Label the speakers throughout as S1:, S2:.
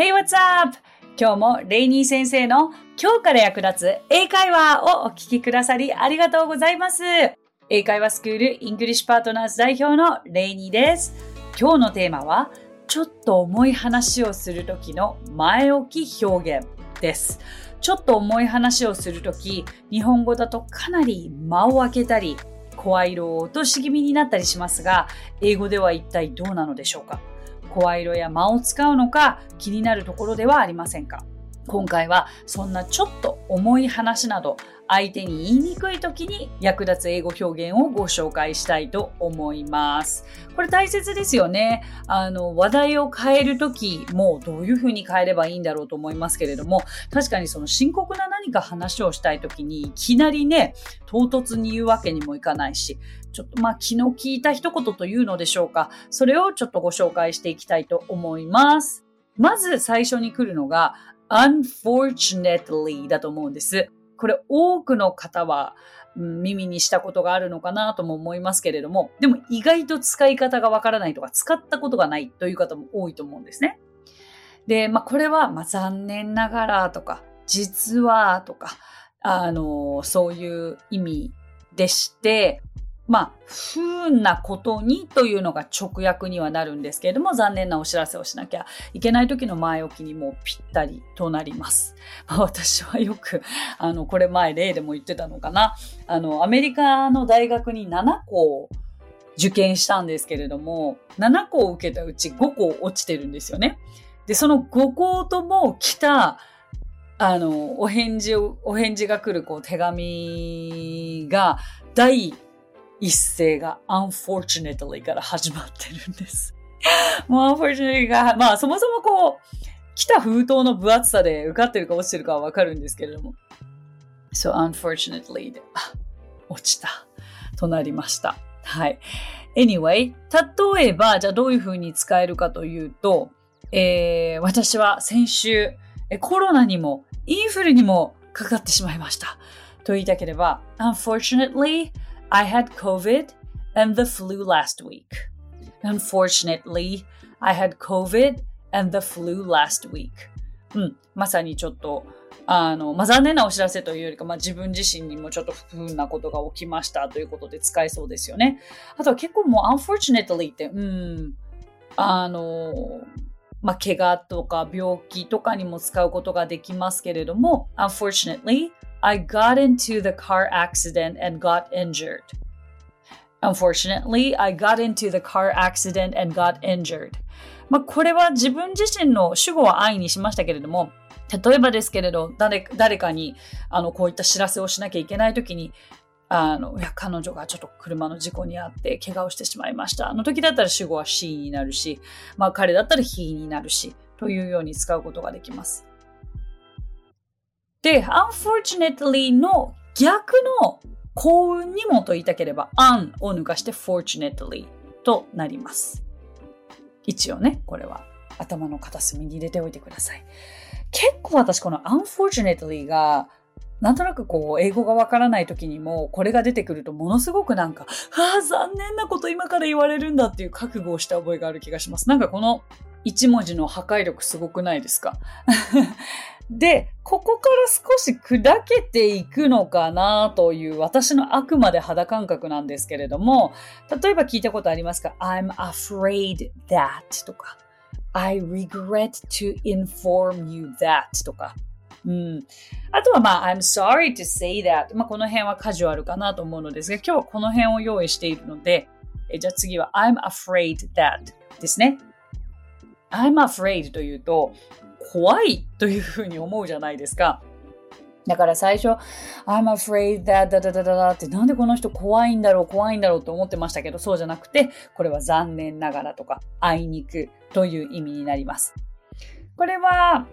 S1: Hey, what's up? 今日もレイニー先生の今日から役立つ英会話をお聞きくださりありがとうございます。英会話スクールイングリッシュパートナーズ代表のレイニーです。今日のテーマはちょっと重い話をするときの前置き表現です。ちょっと重い話をするとき、日本語だとかなり間を空けたり、声色を落とし気味になったりしますが、英語では一体どうなのでしょうか？声色や間を使うのか気になるところではありませんか？今回はそんなちょっと重い話など相手に言いにくい時に役立つ英語表現をご紹介したいと思います。これ大切ですよね。あの、話題を変える時もどういうふうに変えればいいんだろうと思いますけれども、確かにその深刻な何か話をしたい時にいきなりね、唐突に言うわけにもいかないし、ちょっとまあ気の利いた一言というのでしょうか。それをちょっとご紹介していきたいと思います。まず最初に来るのが unfortunately だと思うんです。これ多くの方は、耳にしたことがあるのかなとも思いますけれども、でも意外と使い方がわからないとか、使ったことがないという方も多いと思うんですね。で、まあ、これは、ま、残念ながらとか、実はとか、あの、そういう意味でして、まあ、不運なことにというのが直訳にはなるんですけれども、残念なお知らせをしなきゃいけない時の前置きにもぴったりとなります。まあ、私はよく、あの、これ前例でも言ってたのかな。あの、アメリカの大学に7校受験したんですけれども、7校受けたうち5校落ちてるんですよね。で、その5校とも来た、あの、お返事を、お返事が来るこう手紙が、第一声が unfortunately から始まってるんです。もう unfortunately が、まあそもそもこう、来た封筒の分厚さで受かってるか落ちてるかはわかるんですけれども。So unfortunately で、あ、落ちた。となりました。はい。Anyway、例えば、じゃあどういう風に使えるかというと、えー、私は先週、コロナにもインフルにもかかってしまいました。と言いたければ、unfortunately, I had COVID and the flu last week. Unfortunately, I had COVID and the flu last week. うん、まさにちょっと、あの、まあ、残念なお知らせというよりか、まあ、自分自身にもちょっと不運なことが起きましたということで使えそうですよね。あとは結構もう unfortunately って、うん、あの、まあ、怪我とか病気とかにも使うことができますけれども、unfortunately, I got into the car accident and got injured. Unfortunately, I got into the car accident and got injured. まあ、これは自分自身の主語は愛にしましたけれども、例えばですけれど、誰誰かにあのこういった知らせをしなきゃいけないときに、あの、いや、彼女がちょっと車の事故に遭って怪我をしてしまいました。あの時だったら主語は死になるし、まあ彼だったら he になるし、というように使うことができます。で、unfortunately の逆の幸運にもと言いたければ un を抜かして fortunately となります。一応ね、これは頭の片隅に入れておいてください。結構私この unfortunately がなんとなくこう、英語がわからない時にも、これが出てくるとものすごくなんか、ああ、残念なこと今から言われるんだっていう覚悟をした覚えがある気がします。なんかこの一文字の破壊力すごくないですか？で、ここから少し砕けていくのかなという私のあくまで肌感覚なんですけれども、例えば聞いたことありますか ?I'm afraid that とか I regret to inform you that とか。うん、あとはまあ、I'm sorry to say that。まあ、この辺はカジュアルかなと思うのですが、今日はこの辺を用意しているので、えじゃあ次は I'm afraid that ですね。I'm afraid というと、怖いというふうに思うじゃないですか。だから最初、I'm afraid that だだだだだってなんでこの人怖いんだろう怖いんだろうと思ってましたけど、そうじゃなくて、これは残念ながらとか、あいにくという意味になります。これは、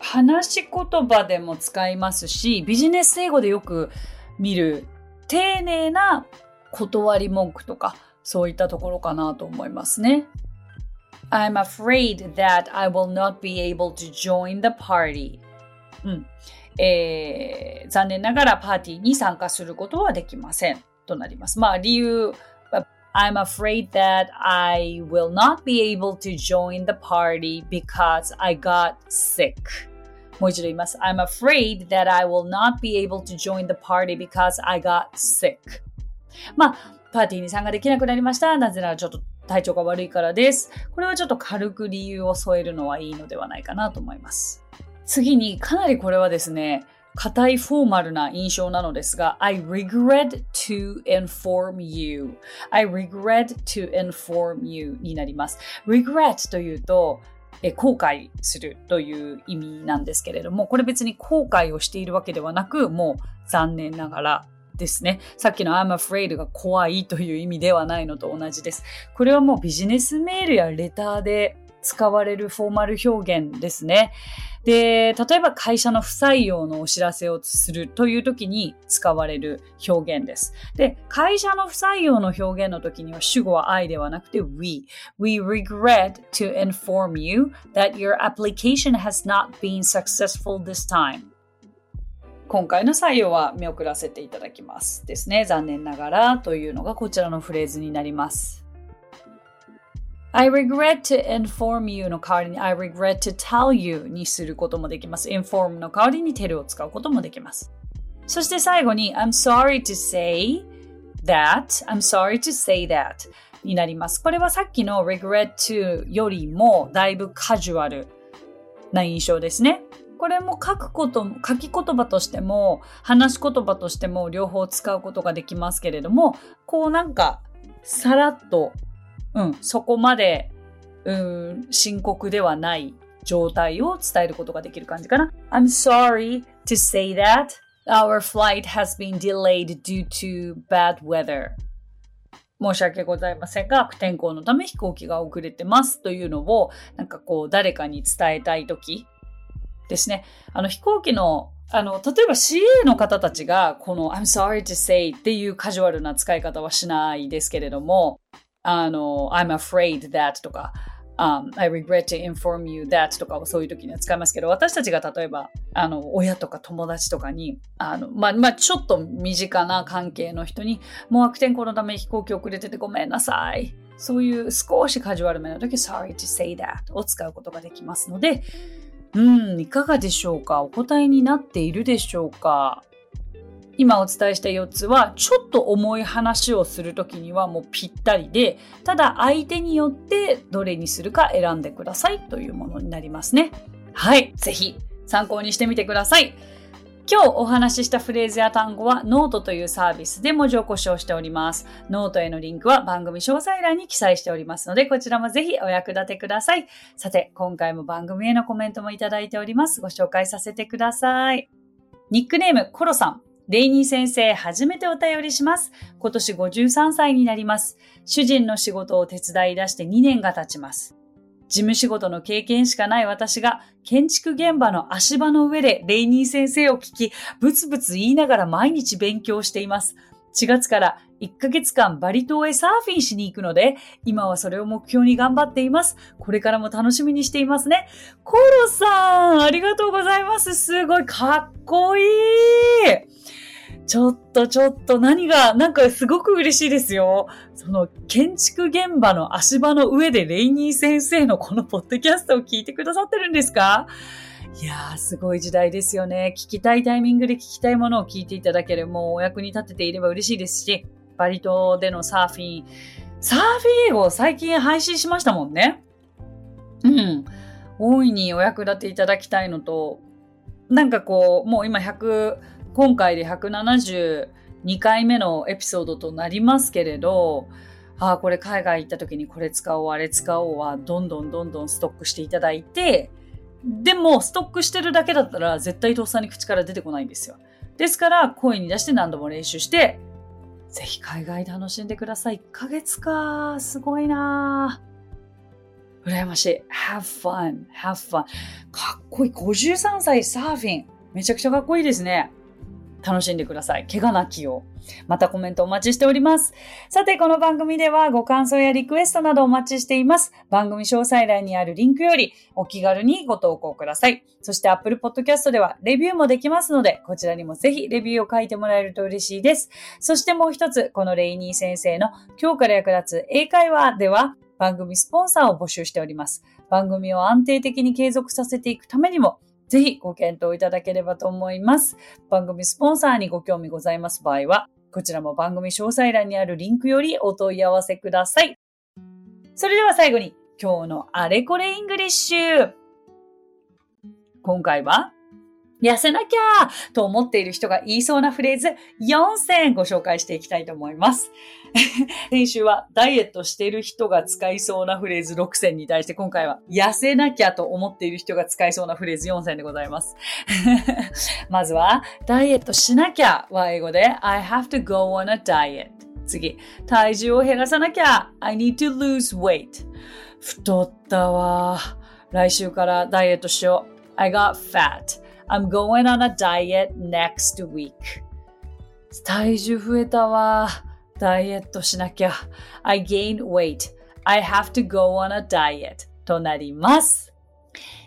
S1: 話し言葉でも使いますし、ビジネス英語でよく見る丁寧な断り文句とか、そういったところかなと思いますね。I'm afraid that I will not be able to join the party. うん。えー、残念ながらパーティーに参加することはできません。となります。まあ理由は I'm afraid that I will not be able to join the party because I got sick. もう一度言います。I'm afraid that I will not be able to join the party because I got sick. まあ、パーティーに参加できなくなりました。なぜならちょっと 体調が悪いからです。これはちょっと軽く理由を添えるのはいいのではないかなと思います。次に、かなりこれはですね、硬いフォーマルな印象なのですが、I regret to inform you. I regret to inform you になります。regret というと、え後悔するという意味なんですけれども、これ別に後悔をしているわけではなく、もう残念ながらですね。さっきの I'm afraid が怖いという意味ではないのと同じです。これはもうビジネスメールやレターで使われるフォーマル表現ですね。で、例えば会社の不採用のお知らせをするという時に使われる表現です。で、会社の不採用の表現の時には主語は I ではなくて We. We regret to inform you that your application has not been successful this time. 今回の採用は見送らせていただきますですね。残念ながらというのがこちらのフレーズになります。I regret to inform you の代わりに I regret to tell you にすることもできます。inform の代わりに tell を使うこともできます。そして最後に I'm sorry to say that I'm sorry to say that になります。これはさっきの regret to よりもだいぶカジュアルな印象ですね。これも書くこと、書き言葉としても、話し言葉としても両方使うことができますけれども、こうなんか、さらっと、うん、そこまで、うん、深刻ではない状態を伝えることができる感じかな。I'm sorry to say that our flight has been delayed due to bad weather. 申し訳ございませんが、悪天候のため飛行機が遅れてますというのを、なんかこう、誰かに伝えたいとき、ですね。あの飛行機のあの、例えば CA の方たちが、この I'm sorry to say っていうカジュアルな使い方はしないですけれども、あの、I'm afraid that とか、um, I regret to inform you that とかをそういう時には使いますけど、私たちが例えば、あの、親とか友達とかに、あの、まあ、まあ、ちょっと身近な関係の人に、もう悪天候のため飛行機遅れててごめんなさい。そういう少しカジュアルめの時、sorry to say that を使うことができますので、うん、いかがでしょうか？お答えになっているでしょうか？今お伝えした4つはちょっと重い話をするときにはもうぴったりでただ相手によってどれにするか選んでくださいというものになりますね。はいぜひ参考にしてみてください。今日お話ししたフレーズや単語はノートというサービスで文字起こしをしております。ノートへのリンクは番組詳細欄に記載しておりますので、こちらもぜひお役立てください。さて、今回も番組へのコメントもいただいております。ご紹介させてください。ニックネーム、コロさん。レイニー先生、初めてお便りします。今年53歳になります。主人の仕事を手伝い出して2年が経ちます。事務仕事の経験しかない私が建築現場の足場の上でレイニー先生を聞き、ブツブツ言いながら毎日勉強しています。4月から1ヶ月間バリ島へサーフィンしに行くので、今はそれを目標に頑張っています。これからも楽しみにしていますね。コロさん、ありがとうございます。すごいかっこいい。ちょっとちょっと何が、なんかすごく嬉しいですよ。その建築現場の足場の上でレイニー先生のこのポッドキャストを聞いてくださってるんですか？いやー、すごい時代ですよね。聞きたいタイミングで聞きたいものを聞いていただければ、もうお役に立てていれば嬉しいですし、バリ島でのサーフィン、サーフィン英語を最近配信しましたもんね。うん。大いにお役立ていただきたいのと、なんかこう、もう今100、今回で172回目のエピソードとなりますけれど、ああ、これ海外行った時にこれ使おう、あれ使おうは、どんどんどんどんストックしていただいて、でも、ストックしてるだけだったら、絶対とっさに口から出てこないんですよ。ですから、声に出して何度も練習して、ぜひ海外楽しんでください。1ヶ月か。すごいな羨ましい。have fun, have fun. かっこいい。53歳サーフィン。めちゃくちゃかっこいいですね。楽しんでください。怪我なきよう。またコメントお待ちしております。さて、この番組ではご感想やリクエストなどお待ちしています。番組詳細欄にあるリンクよりお気軽にご投稿ください。そして Apple Podcast ではレビューもできますので、こちらにもぜひレビューを書いてもらえると嬉しいです。そしてもう一つ、このレイニー先生の今日から役立つ英会話では番組スポンサーを募集しております。番組を安定的に継続させていくためにも、ぜひご検討いただければと思います。番組スポンサーにご興味ございます場合は、こちらも番組詳細欄にあるリンクよりお問い合わせください。それでは最後に、今日のあれこれイングリッシュ。今回は、痩せなきゃと思っている人が言いそうなフレーズ4選ご紹介していきたいと思います。先週はダイエットしている人が使いそうなフレーズ6選に対して今回は痩せなきゃと思っている人が使いそうなフレーズ4選でございます。まずはダイエットしなきゃは英語で I have to go on a diet 次、体重を減らさなきゃ。I need to lose weight 太ったわ。来週からダイエットしよう。I got fat I'm going on a diet next week. 体重増えたわ。ダイエットしなきゃ。I gained weight. I have to go on a diet. となります。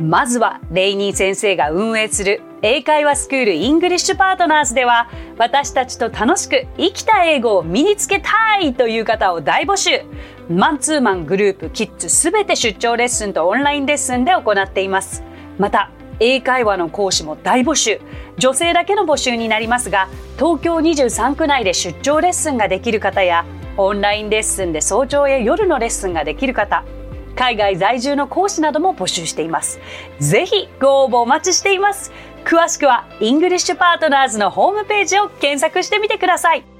S1: まずはレイニー先生が運営する英会話スクールイングリッシュパートナーズでは私たちと楽しく生きた英語を身につけたいという方を大募集マンツーマングループキッズすべて出張レッスンとオンラインレッスンで行っていますまた英会話の講師も大募集女性だけの募集になりますが東京23区内で出張レッスンができる方やオンラインレッスンで早朝や夜のレッスンができる方海外在住の講師なども募集しています。ぜひご応募お待ちしています。詳しくはイングリッシュパートナーズのホームページを検索してみてください。